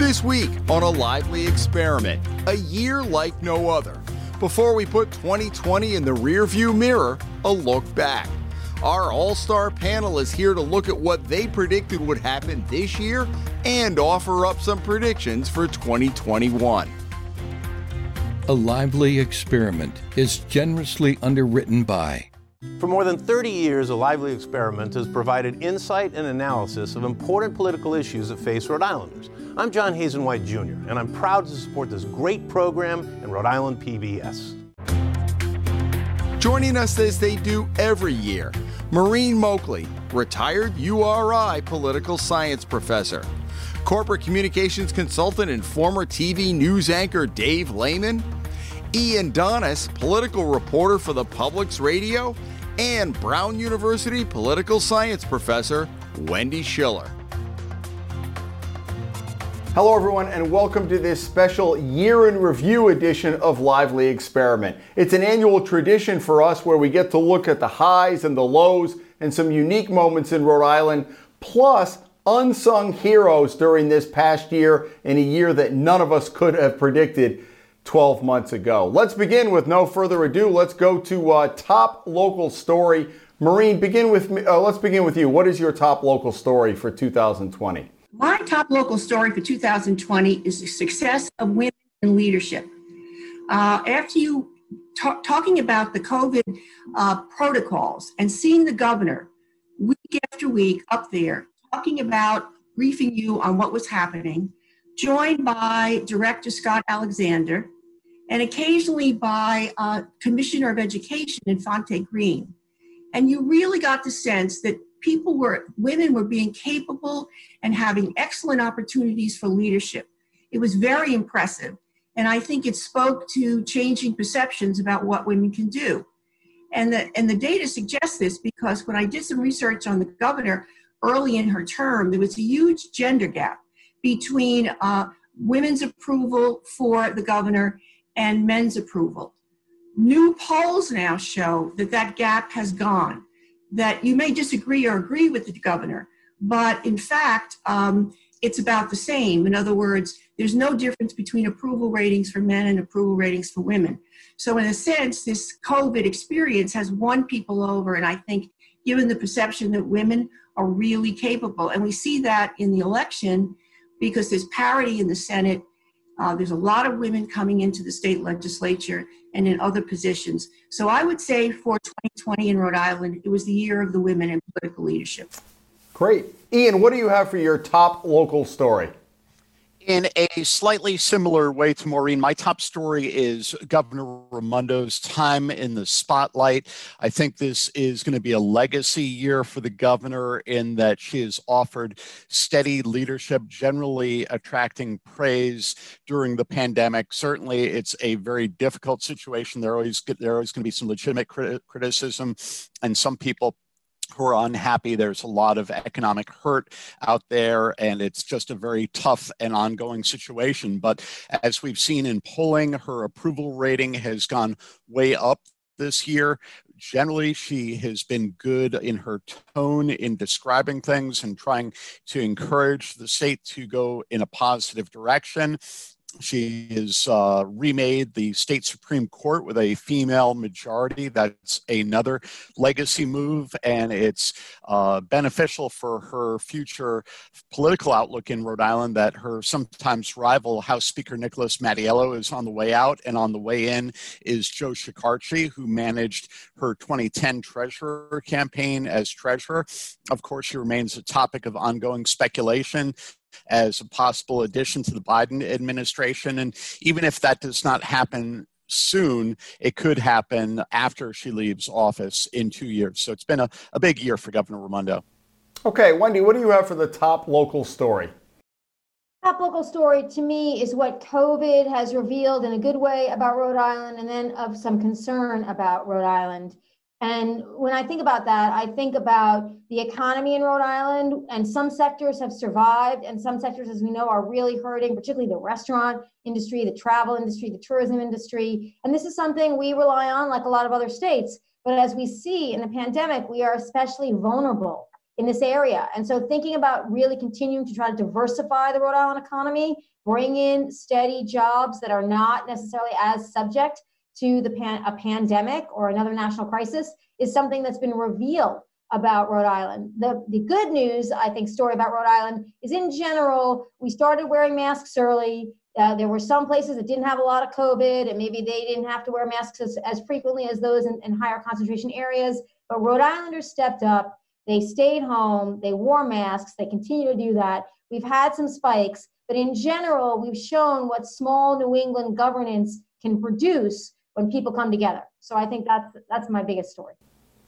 This week on a lively experiment, a year like no other. Before we put 2020 in the rearview mirror, a look back. Our all star panel is here to look at what they predicted would happen this year and offer up some predictions for 2021. A Lively Experiment is generously underwritten by. For more than 30 years, A Lively Experiment has provided insight and analysis of important political issues that face Rhode Islanders. I'm John Hazen White Jr., and I'm proud to support this great program in Rhode Island PBS. Joining us as they do every year, Maureen Moakley, retired URI political science professor, corporate communications consultant and former TV news anchor Dave Layman, Ian Donnis, political reporter for the Public's Radio, and Brown University political science professor Wendy Schiller. Hello, everyone, and welcome to this special year in review edition of Lively Experiment. It's an annual tradition for us where we get to look at the highs and the lows and some unique moments in Rhode Island, plus unsung heroes during this past year in a year that none of us could have predicted 12 months ago. Let's begin with no further ado. Let's go to uh, top local story. Maureen, begin with me. Uh, let's begin with you. What is your top local story for 2020? My top local story for 2020 is the success of women in leadership. Uh, after you talk, talking about the COVID uh, protocols and seeing the governor week after week up there talking about briefing you on what was happening, joined by Director Scott Alexander and occasionally by uh, Commissioner of Education Infante Green. And you really got the sense that people were, women were being capable and having excellent opportunities for leadership. It was very impressive. And I think it spoke to changing perceptions about what women can do. And the, and the data suggests this because when I did some research on the governor early in her term, there was a huge gender gap between uh, women's approval for the governor and men's approval. New polls now show that that gap has gone that you may disagree or agree with the governor, but in fact, um, it's about the same. In other words, there's no difference between approval ratings for men and approval ratings for women. So, in a sense, this COVID experience has won people over, and I think given the perception that women are really capable, and we see that in the election because there's parity in the Senate. Uh, there's a lot of women coming into the state legislature and in other positions. So I would say for 2020 in Rhode Island, it was the year of the women in political leadership. Great. Ian, what do you have for your top local story? In a slightly similar way to Maureen, my top story is Governor Raimondo's time in the spotlight. I think this is going to be a legacy year for the governor in that she has offered steady leadership, generally attracting praise during the pandemic. Certainly, it's a very difficult situation. There always there always going to be some legitimate criticism, and some people who are unhappy. There's a lot of economic hurt out there, and it's just a very tough and ongoing situation. But as we've seen in polling, her approval rating has gone way up this year. Generally, she has been good in her tone in describing things and trying to encourage the state to go in a positive direction. She has uh, remade the state Supreme Court with a female majority. That's another legacy move, and it's uh, beneficial for her future political outlook in Rhode Island that her sometimes rival House Speaker Nicholas Mattiello is on the way out, and on the way in is Joe Shekarchi, who managed her 2010 treasurer campaign as treasurer. Of course, she remains a topic of ongoing speculation as a possible addition to the Biden administration. And even if that does not happen soon, it could happen after she leaves office in two years. So it's been a, a big year for Governor Raimondo. Okay, Wendy, what do you have for the top local story? Top local story to me is what COVID has revealed in a good way about Rhode Island and then of some concern about Rhode Island. And when I think about that, I think about the economy in Rhode Island, and some sectors have survived, and some sectors, as we know, are really hurting, particularly the restaurant industry, the travel industry, the tourism industry. And this is something we rely on, like a lot of other states. But as we see in the pandemic, we are especially vulnerable in this area. And so thinking about really continuing to try to diversify the Rhode Island economy, bring in steady jobs that are not necessarily as subject to the pan- a pandemic or another national crisis is something that's been revealed about Rhode Island. The, the good news, I think, story about Rhode Island is in general, we started wearing masks early. Uh, there were some places that didn't have a lot of COVID, and maybe they didn't have to wear masks as, as frequently as those in, in higher concentration areas. But Rhode Islanders stepped up. They stayed home. They wore masks. They continue to do that. We've had some spikes, but in general, we've shown what small New England governance can produce when people come together. So I think that's that's my biggest story.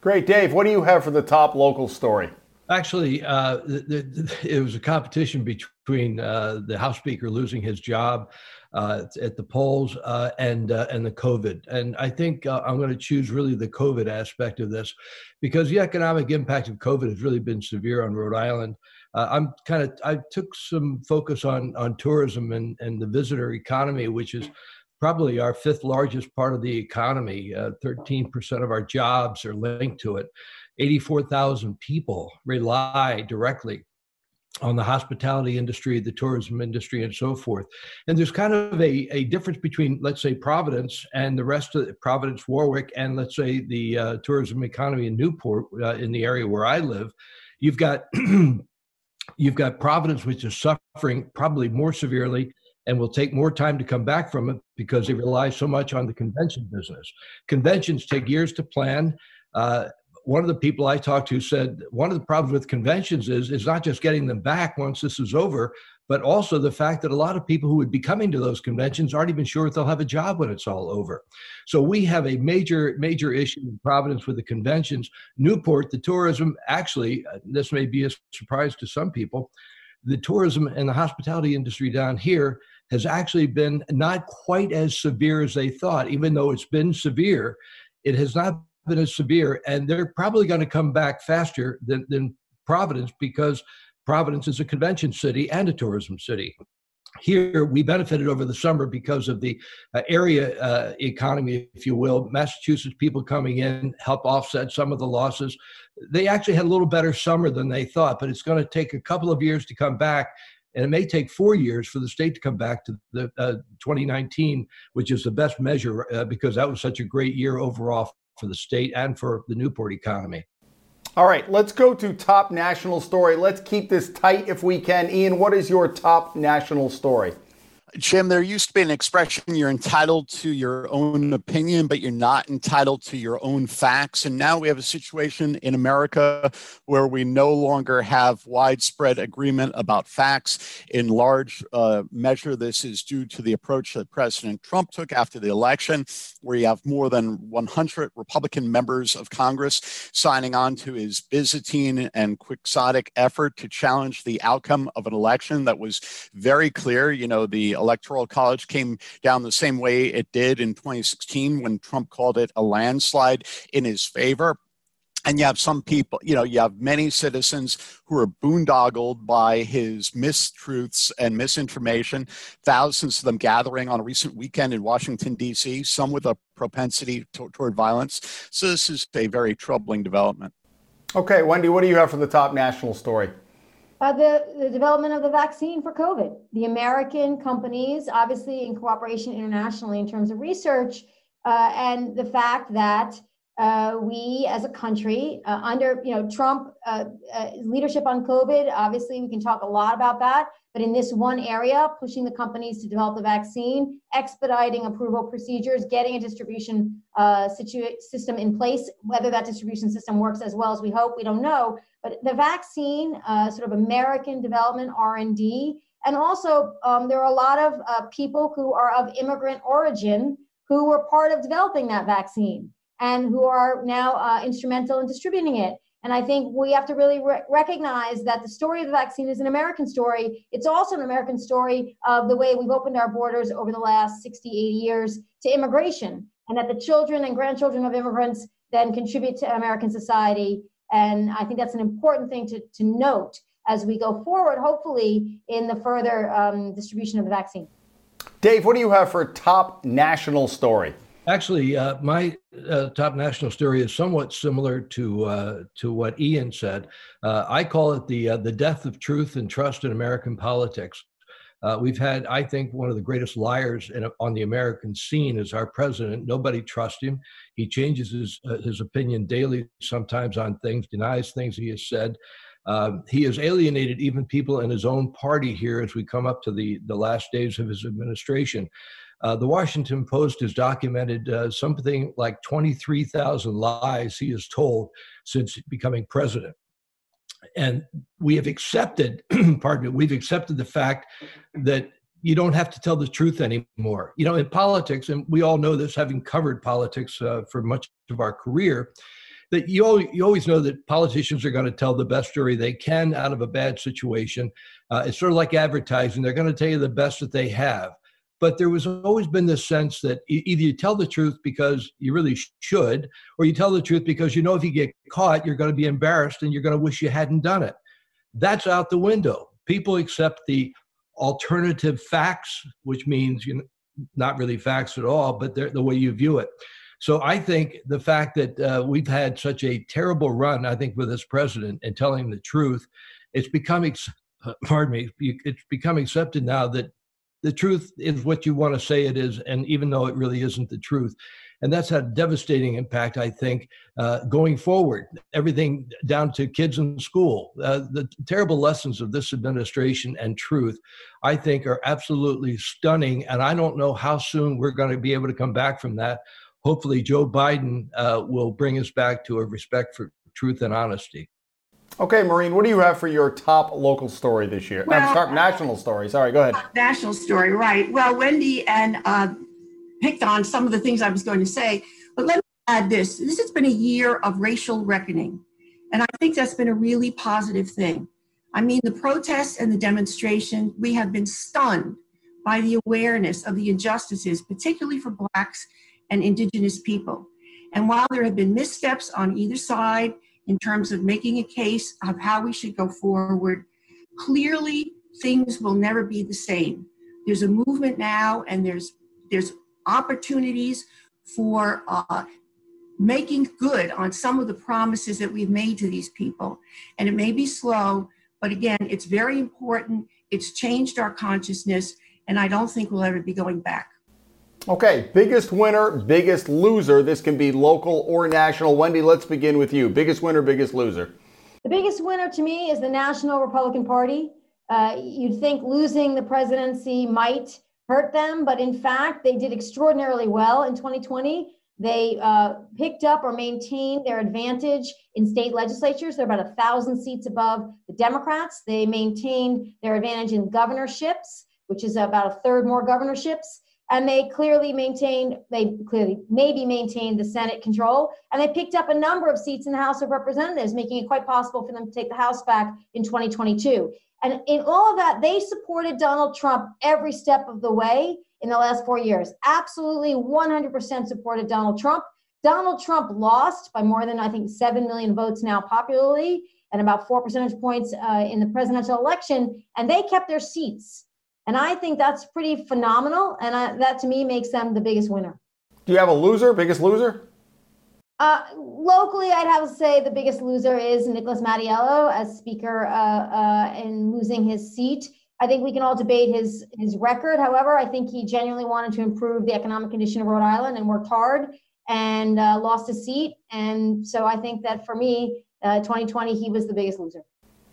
Great, Dave. What do you have for the top local story? Actually, uh, the, the, it was a competition between uh, the House Speaker losing his job uh, at the polls uh, and uh, and the COVID. And I think uh, I'm going to choose really the COVID aspect of this because the economic impact of COVID has really been severe on Rhode Island. I'm kind of I took some focus on on tourism and and the visitor economy, which is probably our fifth largest part of the economy. 13% of our jobs are linked to it. 84,000 people rely directly on the hospitality industry, the tourism industry, and so forth. And there's kind of a, a difference between, let's say, Providence and the rest of Providence, Warwick, and let's say the uh, tourism economy in Newport, uh, in the area where I live. You've got you've got Providence, which is suffering probably more severely and will take more time to come back from it because they rely so much on the convention business. Conventions take years to plan. Uh, one of the people I talked to said one of the problems with conventions is is not just getting them back once this is over, but also the fact that a lot of people who would be coming to those conventions aren't even sure if they'll have a job when it's all over. So we have a major major issue in Providence with the conventions. Newport, the tourism, actually, uh, this may be a surprise to some people. The tourism and the hospitality industry down here has actually been not quite as severe as they thought, even though it's been severe. It has not been as severe, and they're probably going to come back faster than, than Providence because Providence is a convention city and a tourism city. Here, we benefited over the summer because of the uh, area uh, economy, if you will. Massachusetts people coming in help offset some of the losses. They actually had a little better summer than they thought, but it's going to take a couple of years to come back and it may take four years for the state to come back to the uh, 2019, which is the best measure uh, because that was such a great year overall for the state and for the Newport economy. All right, let's go to top national story. Let's keep this tight if we can. Ian, what is your top national story? Jim, there used to be an expression you're entitled to your own opinion, but you're not entitled to your own facts. And now we have a situation in America where we no longer have widespread agreement about facts. In large uh, measure, this is due to the approach that President Trump took after the election, where you have more than 100 Republican members of Congress signing on to his Byzantine and quixotic effort to challenge the outcome of an election that was very clear. You know, the Electoral College came down the same way it did in 2016 when Trump called it a landslide in his favor. And you have some people, you know, you have many citizens who are boondoggled by his mistruths and misinformation, thousands of them gathering on a recent weekend in Washington, D.C., some with a propensity to, toward violence. So this is a very troubling development. Okay, Wendy, what do you have for the top national story? Uh, the, the development of the vaccine for COVID. The American companies, obviously in cooperation internationally in terms of research, uh, and the fact that uh, we as a country, uh, under you know Trump uh, uh, leadership on COVID, obviously we can talk a lot about that. But in this one area, pushing the companies to develop the vaccine, expediting approval procedures, getting a distribution situ- system in place, whether that distribution system works as well as we hope, we don't know. But the vaccine, uh, sort of American development R&D, and also um, there are a lot of uh, people who are of immigrant origin who were part of developing that vaccine and who are now uh, instrumental in distributing it. And I think we have to really re- recognize that the story of the vaccine is an American story. It's also an American story of the way we've opened our borders over the last 60, 80 years to immigration, and that the children and grandchildren of immigrants then contribute to American society and I think that's an important thing to, to note as we go forward, hopefully, in the further um, distribution of the vaccine. Dave, what do you have for a top national story? Actually, uh, my uh, top national story is somewhat similar to uh, to what Ian said. Uh, I call it the uh, the death of truth and trust in American politics. Uh, we've had, I think, one of the greatest liars in, on the American scene is our president. Nobody trusts him. He changes his his opinion daily, sometimes on things, denies things he has said. Um, he has alienated even people in his own party here as we come up to the, the last days of his administration. Uh, the Washington Post has documented uh, something like 23,000 lies he has told since becoming president. And we have accepted, pardon me, we've accepted the fact that you don't have to tell the truth anymore. You know, in politics, and we all know this having covered politics uh, for much of our career, that you, you always know that politicians are going to tell the best story they can out of a bad situation. Uh, it's sort of like advertising. They're going to tell you the best that they have. But there was always been this sense that either you tell the truth because you really should, or you tell the truth because you know if you get caught, you're going to be embarrassed and you're going to wish you hadn't done it. That's out the window. People accept the alternative facts, which means you know, not really facts at all, but the way you view it. So I think the fact that uh, we've had such a terrible run, I think, with this president and telling the truth, it's becoming, pardon me, it's become accepted now that the truth is what you want to say it is, and even though it really isn't the truth. And that's had a devastating impact, I think, uh, going forward. Everything down to kids in school. Uh, the terrible lessons of this administration and truth, I think, are absolutely stunning. And I don't know how soon we're going to be able to come back from that hopefully Joe Biden uh, will bring us back to a respect for truth and honesty. Okay, Maureen, what do you have for your top local story this year? Well, top national story. Sorry, go ahead. National story, right. Well, Wendy and uh, picked on some of the things I was going to say, but let me add this. This has been a year of racial reckoning, and I think that's been a really positive thing. I mean, the protests and the demonstration, we have been stunned by the awareness of the injustices, particularly for Blacks and Indigenous people. And while there have been missteps on either side in terms of making a case of how we should go forward, clearly things will never be the same. There's a movement now, and there's there's opportunities for uh, making good on some of the promises that we've made to these people. And it may be slow, but again, it's very important. It's changed our consciousness, and I don't think we'll ever be going back. Okay, biggest winner, biggest loser. This can be local or national. Wendy, let's begin with you. Biggest winner, biggest loser. The biggest winner to me is the National Republican Party. Uh, you'd think losing the presidency might hurt them, but in fact, they did extraordinarily well in 2020. They uh, picked up or maintained their advantage in state legislatures. They're about a thousand seats above the Democrats. They maintained their advantage in governorships, which is about a third more governorships and they clearly maintained they clearly maybe maintained the senate control. And they picked up a number of seats in the house of representatives making it quite possible for them to take the house back in 2022 and in all of that they supported donald trump every step of the way in the last four years. Absolutely 100% supported donald trump. Donald trump lost by more than i think 7 million votes now popularly and about four percentage points uh, in the presidential election. And they kept their seats and I think that's pretty phenomenal. And I, that to me makes them the biggest winner. Do you have a loser, biggest loser? Uh, locally, I'd have to say the biggest loser is Nicholas Mattiello as Speaker uh, uh, and losing his seat. I think we can all debate his his record. However, I think he genuinely wanted to improve the economic condition of Rhode Island and worked hard and uh, lost his seat. And so I think that for me, uh, 2020, uh, he was the biggest loser.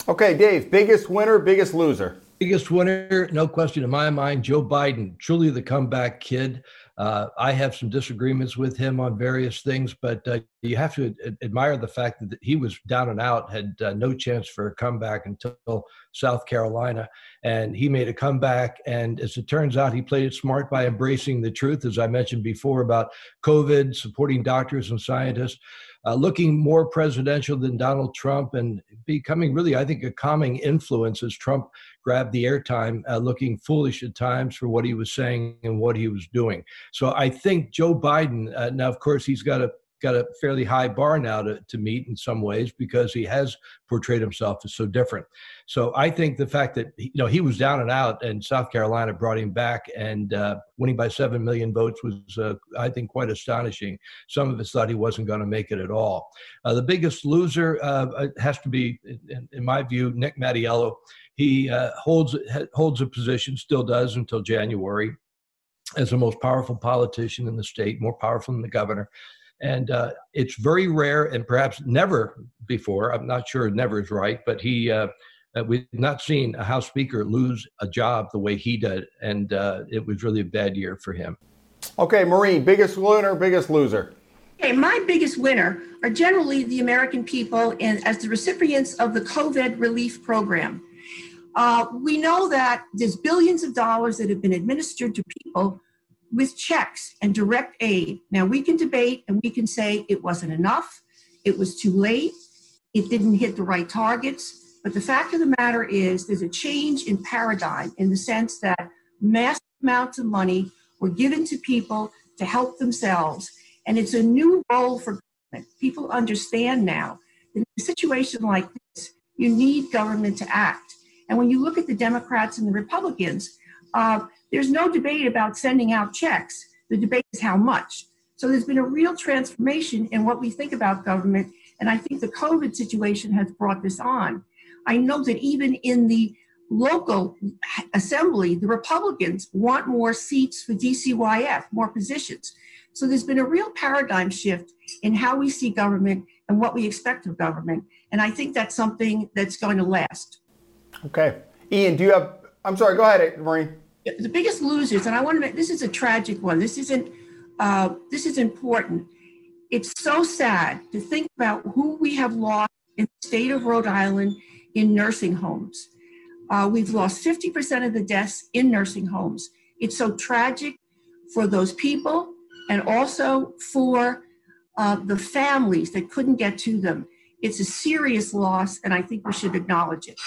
Okay, Dave, biggest winner, biggest loser. Biggest winner, no question in my mind, Joe Biden, truly the comeback kid. Uh, I have some disagreements with him on various things, but uh, you have to admire the fact that he was down and out, had uh, no chance for a comeback until South Carolina. And he made a comeback. And as it turns out, he played it smart by embracing the truth, as I mentioned before, about COVID, supporting doctors and scientists uh, looking more presidential than Donald Trump and becoming really, I think, a calming influence as Trump grabbed the airtime, uh, looking foolish at times for what he was saying and what he was doing. So I think Joe Biden, uh, now, of course, he's got to got a fairly high bar now to, to meet in some ways because he has portrayed himself as so different. So I think the fact that you know he was down and out, and South Carolina brought him back, and uh, winning by seven million votes was, uh, I think, quite astonishing. Some of us thought he wasn't going to make it at all. Uh, the biggest loser uh, has to be, in, in, my view, Nick Mattiello. He uh, holds holds a position, still does until January, as the most powerful politician in the state, more powerful than the governor. And uh, it's very rare and perhaps never before, I'm not sure never is right, but he, uh, uh, we've not seen a House Speaker lose a job the way he did. And uh, it was really a bad year for him. Okay, Maureen, biggest winner, biggest loser. Okay, my biggest winner are generally the American people and as the recipients of the COVID relief program. Uh, we know that there's billions of dollars that have been administered to people with checks and direct aid. Now, we can debate and we can say it wasn't enough, it was too late, it didn't hit the right targets. But the fact of the matter is, there's a change in paradigm in the sense that massive amounts of money were given to people to help themselves. And it's a new role for government. People understand now that in a situation like this, you need government to act. And when you look at the Democrats and the Republicans, uh, there's no debate about sending out checks. The debate is how much. So there's been a real transformation in what we think about government. And I think the COVID situation has brought this on. I know that even in the local assembly, the Republicans want more seats for DCYF, more positions. So there's been a real paradigm shift in how we see government and what we expect of government. And I think that's something that's going to last. Okay. Ian, do you have, I'm sorry, go ahead, Maureen. The biggest losers, and I want to make this is a tragic one. This isn't, uh, this is important. It's so sad to think about who we have lost in the state of Rhode Island in nursing homes. Uh, we've lost 50% of the deaths in nursing homes. It's so tragic for those people and also for uh, the families that couldn't get to them. It's a serious loss, and I think we should acknowledge it.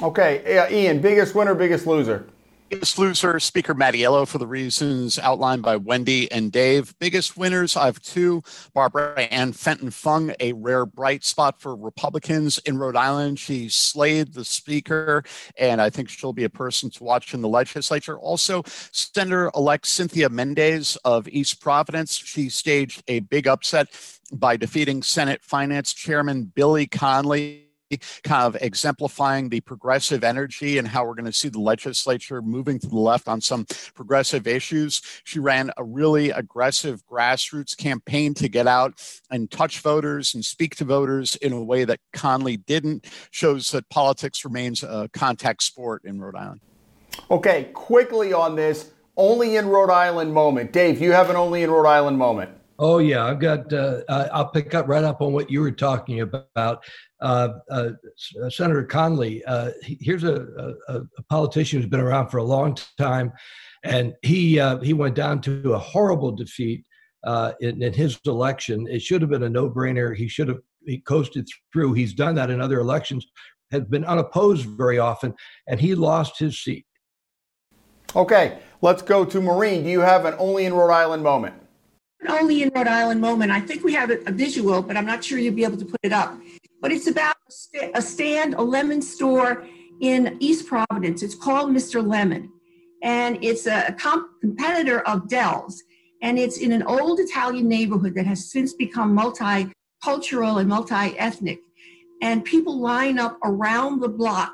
Okay, Ian, biggest winner, biggest loser. Biggest loser, Speaker Mattiello, for the reasons outlined by Wendy and Dave. Biggest winners, I have two. Barbara Ann Fenton Fung, a rare bright spot for Republicans in Rhode Island. She slayed the Speaker, and I think she'll be a person to watch in the legislature. Also, Senator elect Cynthia Mendez of East Providence. She staged a big upset by defeating Senate Finance Chairman Billy Conley kind of exemplifying the progressive energy and how we're going to see the legislature moving to the left on some progressive issues. She ran a really aggressive grassroots campaign to get out and touch voters and speak to voters in a way that Conley didn't. Shows that politics remains a contact sport in Rhode Island. Okay, quickly on this only in Rhode Island moment. Dave, you have an only in Rhode Island moment. Oh yeah, I've got. Uh, I'll pick up right up on what you were talking about. Uh, uh, Senator Conley. Uh, here's a, a, a, politician who's been around for a long time, and he uh, he went down to a horrible defeat uh, in, in, his election. It should have been a no-brainer. He should have he coasted through. He's done that in other elections. Has been unopposed very often, and he lost his seat. Okay, let's go to Maureen. Do you have an only in Rhode Island moment? Only in Rhode Island moment. I think we have a visual, but I'm not sure you'll be able to put it up. But it's about a stand, a lemon store in East Providence. It's called Mr. Lemon, and it's a comp- competitor of Del's. And it's in an old Italian neighborhood that has since become multicultural and multi-ethnic. And people line up around the block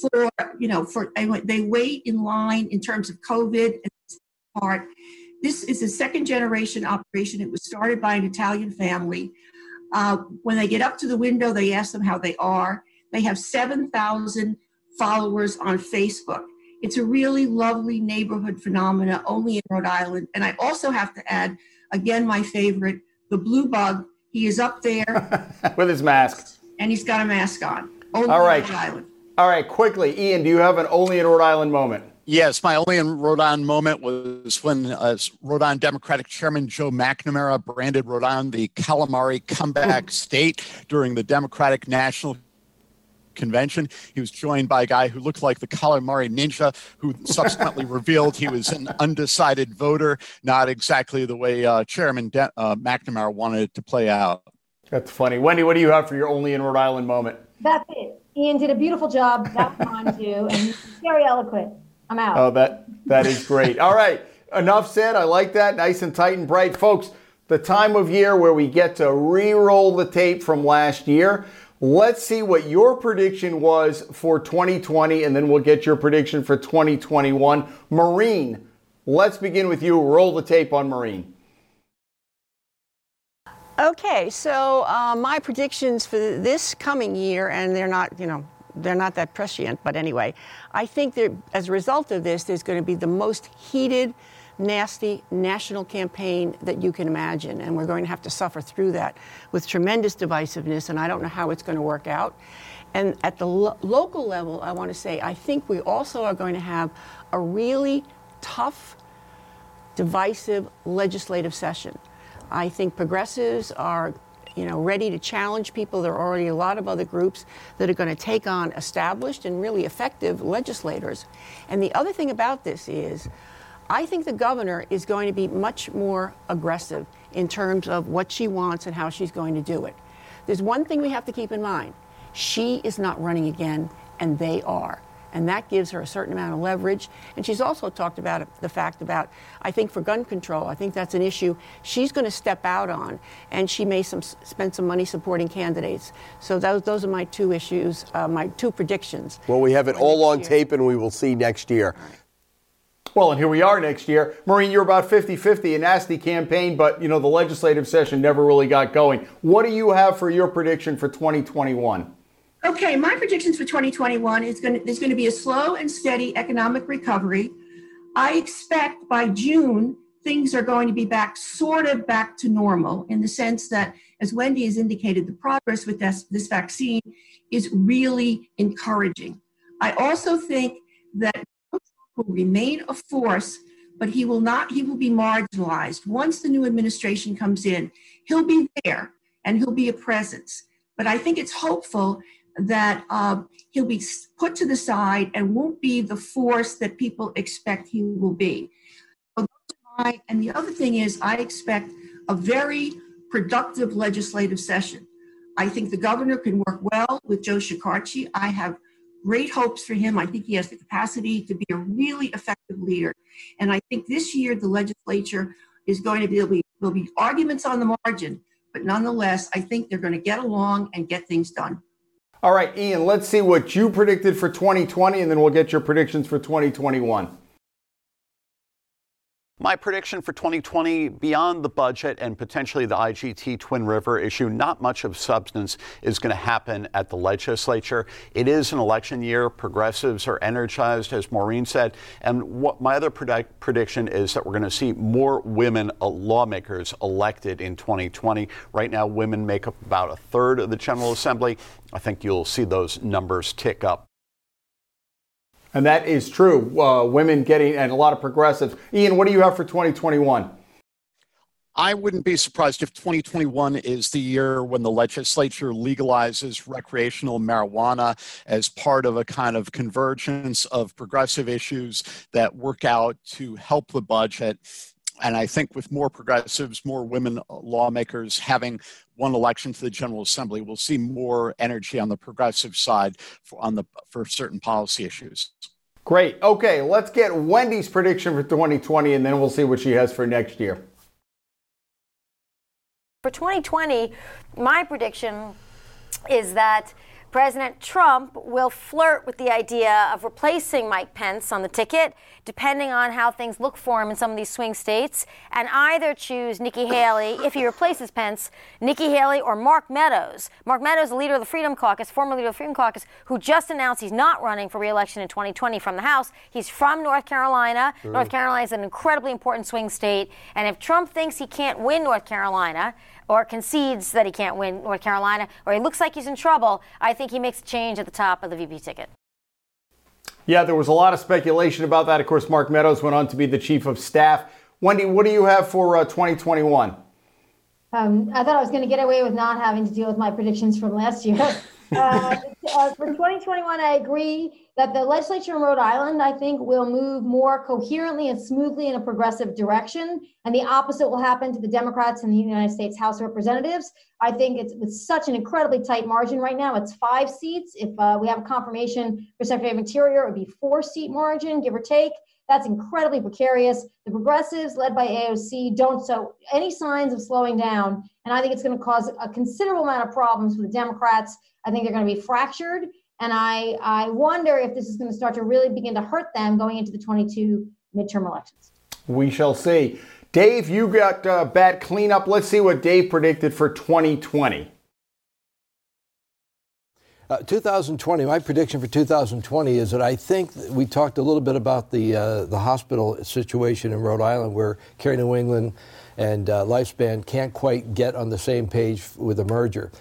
for, you know, for they wait in line in terms of COVID and part this is a second generation operation. It was started by an Italian family. Uh, when they get up to the window, they ask them how they are. They have 7,000 followers on Facebook. It's a really lovely neighborhood phenomena only in Rhode Island. And I also have to add, again, my favorite, the blue bug. He is up there with his mask. And he's got a mask on. Only All right. All right, quickly, Ian, do you have an only in Rhode Island moment? Yes, my only in Rhode Island moment was when uh, Rhode Island Democratic Chairman Joe McNamara branded Rhode Island the calamari comeback state during the Democratic National convention. He was joined by a guy who looked like the calamari ninja, who subsequently revealed he was an undecided voter, not exactly the way uh, Chairman De- uh, McNamara wanted it to play out. That's funny. Wendy, what do you have for your only in Rhode Island moment? That's it. Ian did a beautiful job. That's mine too, and very eloquent. I'm out. Oh, that that is great. All right, enough said. I like that. Nice and tight and bright, folks. The time of year where we get to re-roll the tape from last year. Let's see what your prediction was for 2020, and then we'll get your prediction for 2021. Maureen, let's begin with you. Roll the tape on Maureen. Okay, so uh, my predictions for this coming year, and they're not, you know, they're not that prescient, but anyway, I think that as a result of this, there's going to be the most heated, nasty national campaign that you can imagine, and we're going to have to suffer through that with tremendous divisiveness, and I don't know how it's going to work out. And at the lo- local level, I want to say, I think we also are going to have a really tough, divisive legislative session. I think progressives are you know, ready to challenge people. There are already a lot of other groups that are going to take on established and really effective legislators. And the other thing about this is, I think the governor is going to be much more aggressive in terms of what she wants and how she's going to do it. There's one thing we have to keep in mind she is not running again, and they are and that gives her a certain amount of leverage. And she's also talked about the fact about, I think, for gun control, I think that's an issue she's going to step out on, and she may some, spend some money supporting candidates. So those, those are my two issues, uh, my two predictions. Well, we have it all on year. tape, and we will see next year. Well, and here we are next year. Maureen, you're about 50 50, a nasty campaign, but, you know, the legislative session never really got going. What do you have for your prediction for 2021? Okay, my predictions for 2021 is going to, there's going to be a slow and steady economic recovery. I expect by June things are going to be back sort of back to normal in the sense that as Wendy has indicated the progress with this, this vaccine is really encouraging. I also think that will remain a force but he will not he will be marginalized once the new administration comes in he'll be there and he'll be a presence but i think it's hopeful that uh, he'll be put to the side and won't be the force that people expect he will be. And the other thing is, I expect a very productive legislative session. I think the governor can work well with Joe Shekarchi. I have great hopes for him. I think he has the capacity to be a really effective leader. And I think this year the legislature is going to be, there'll be, there'll be arguments on the margin, but nonetheless, I think they're going to get along and get things done. All right, Ian, let's see what you predicted for 2020, and then we'll get your predictions for 2021. My prediction for 2020, beyond the budget and potentially the IGT Twin River issue, not much of substance is going to happen at the legislature. It is an election year. Progressives are energized, as Maureen said. And what my other predict- prediction is that we're going to see more women uh, lawmakers elected in 2020. Right now, women make up about a third of the General Assembly. I think you'll see those numbers tick up. And that is true. Uh, women getting, and a lot of progressives. Ian, what do you have for 2021? I wouldn't be surprised if 2021 is the year when the legislature legalizes recreational marijuana as part of a kind of convergence of progressive issues that work out to help the budget. And I think with more progressives, more women uh, lawmakers having one election to the General Assembly, we'll see more energy on the progressive side for, on the, for certain policy issues. Great. Okay, let's get Wendy's prediction for 2020 and then we'll see what she has for next year. For 2020, my prediction is that President Trump will flirt with the idea of replacing Mike Pence on the ticket, depending on how things look for him in some of these swing states, and either choose Nikki Haley, if he replaces Pence, Nikki Haley or Mark Meadows. Mark Meadows, the leader of the Freedom Caucus, former leader of the Freedom Caucus, who just announced he's not running for reelection in 2020 from the House. He's from North Carolina. Mm. North Carolina is an incredibly important swing state, and if Trump thinks he can't win North Carolina, or concedes that he can't win North Carolina, or he looks like he's in trouble, I think he makes a change at the top of the VP ticket. Yeah, there was a lot of speculation about that. Of course, Mark Meadows went on to be the chief of staff. Wendy, what do you have for uh, 2021? Um, I thought I was going to get away with not having to deal with my predictions from last year. uh, uh, for 2021, I agree that the legislature in Rhode Island, I think, will move more coherently and smoothly in a progressive direction. And the opposite will happen to the Democrats in the United States House of Representatives. I think it's with such an incredibly tight margin right now. It's five seats. If uh, we have a confirmation for Secretary of Interior, it would be four seat margin, give or take. That's incredibly precarious. The progressives, led by AOC, don't show any signs of slowing down. And I think it's going to cause a considerable amount of problems for the Democrats. I think they're going to be fractured. And I, I wonder if this is going to start to really begin to hurt them going into the 22 midterm elections. We shall see. Dave, you got uh, bat cleanup. Let's see what Dave predicted for 2020. Uh, 2020, my prediction for 2020 is that I think we talked a little bit about the uh, the hospital situation in Rhode Island, where Care New England and uh, Lifespan can't quite get on the same page with a merger.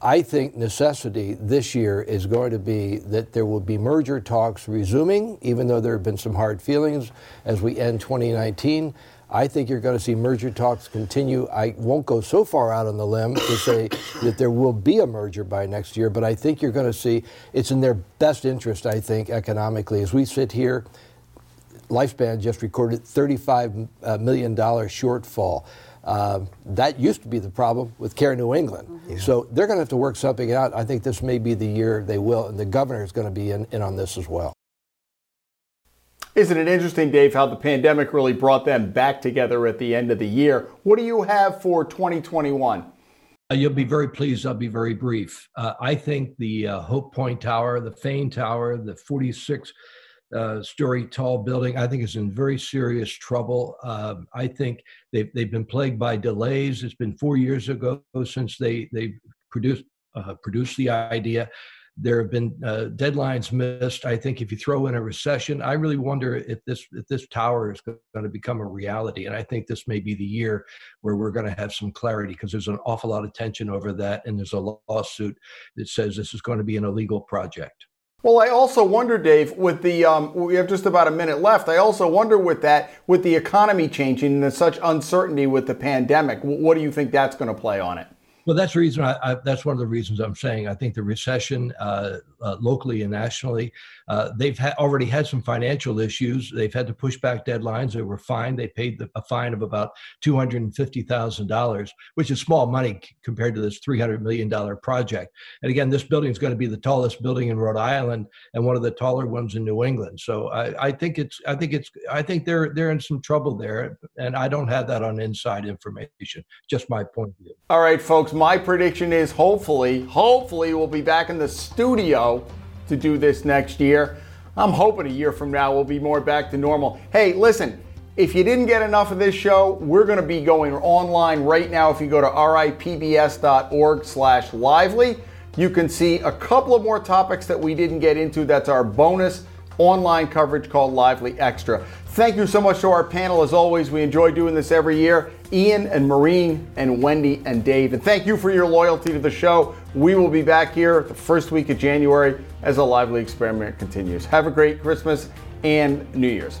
I think necessity this year is going to be that there will be merger talks resuming, even though there have been some hard feelings as we end 2019. I think you're going to see merger talks continue. I won't go so far out on the limb to say that there will be a merger by next year, but I think you're going to see it's in their best interest, I think, economically. As we sit here, Lifespan just recorded $35 uh, million shortfall. Uh, that used to be the problem with Care New England. Mm-hmm. So they're going to have to work something out. I think this may be the year they will, and the governor is going to be in, in on this as well. Isn't it interesting, Dave, how the pandemic really brought them back together at the end of the year? What do you have for 2021? Uh, you'll be very pleased. I'll be very brief. Uh, I think the uh, Hope Point Tower, the Fane Tower, the 46 uh, story tall building, I think is in very serious trouble. Um, I think they've, they've been plagued by delays. It's been four years ago since they, they produced, uh, produced the idea. There have been uh, deadlines missed. I think if you throw in a recession, I really wonder if this if this tower is going to become a reality. And I think this may be the year where we're going to have some clarity because there's an awful lot of tension over that, and there's a lawsuit that says this is going to be an illegal project. Well, I also wonder, Dave, with the um, we have just about a minute left. I also wonder with that, with the economy changing and such uncertainty with the pandemic, what do you think that's going to play on it? Well, that's the reason. I, I, that's one of the reasons I'm saying I think the recession, uh, uh, locally and nationally, uh, they've ha- already had some financial issues. They've had to push back deadlines. They were fined. They paid the, a fine of about two hundred and fifty thousand dollars, which is small money c- compared to this three hundred million dollar project. And again, this building is going to be the tallest building in Rhode Island and one of the taller ones in New England. So I, I think it's. I think it's. I think they're they're in some trouble there, and I don't have that on inside information. Just my point of view. All right, folks folks, my prediction is hopefully, hopefully we'll be back in the studio to do this next year. I'm hoping a year from now we'll be more back to normal. Hey, listen, if you didn't get enough of this show, we're going to be going online right now. If you go to ripbs.org slash lively, you can see a couple of more topics that we didn't get into. That's our bonus online coverage called Lively Extra. Thank you so much to our panel. As always, we enjoy doing this every year. Ian and Maureen and Wendy and Dave. And thank you for your loyalty to the show. We will be back here the first week of January as the Lively experiment continues. Have a great Christmas and New Year's.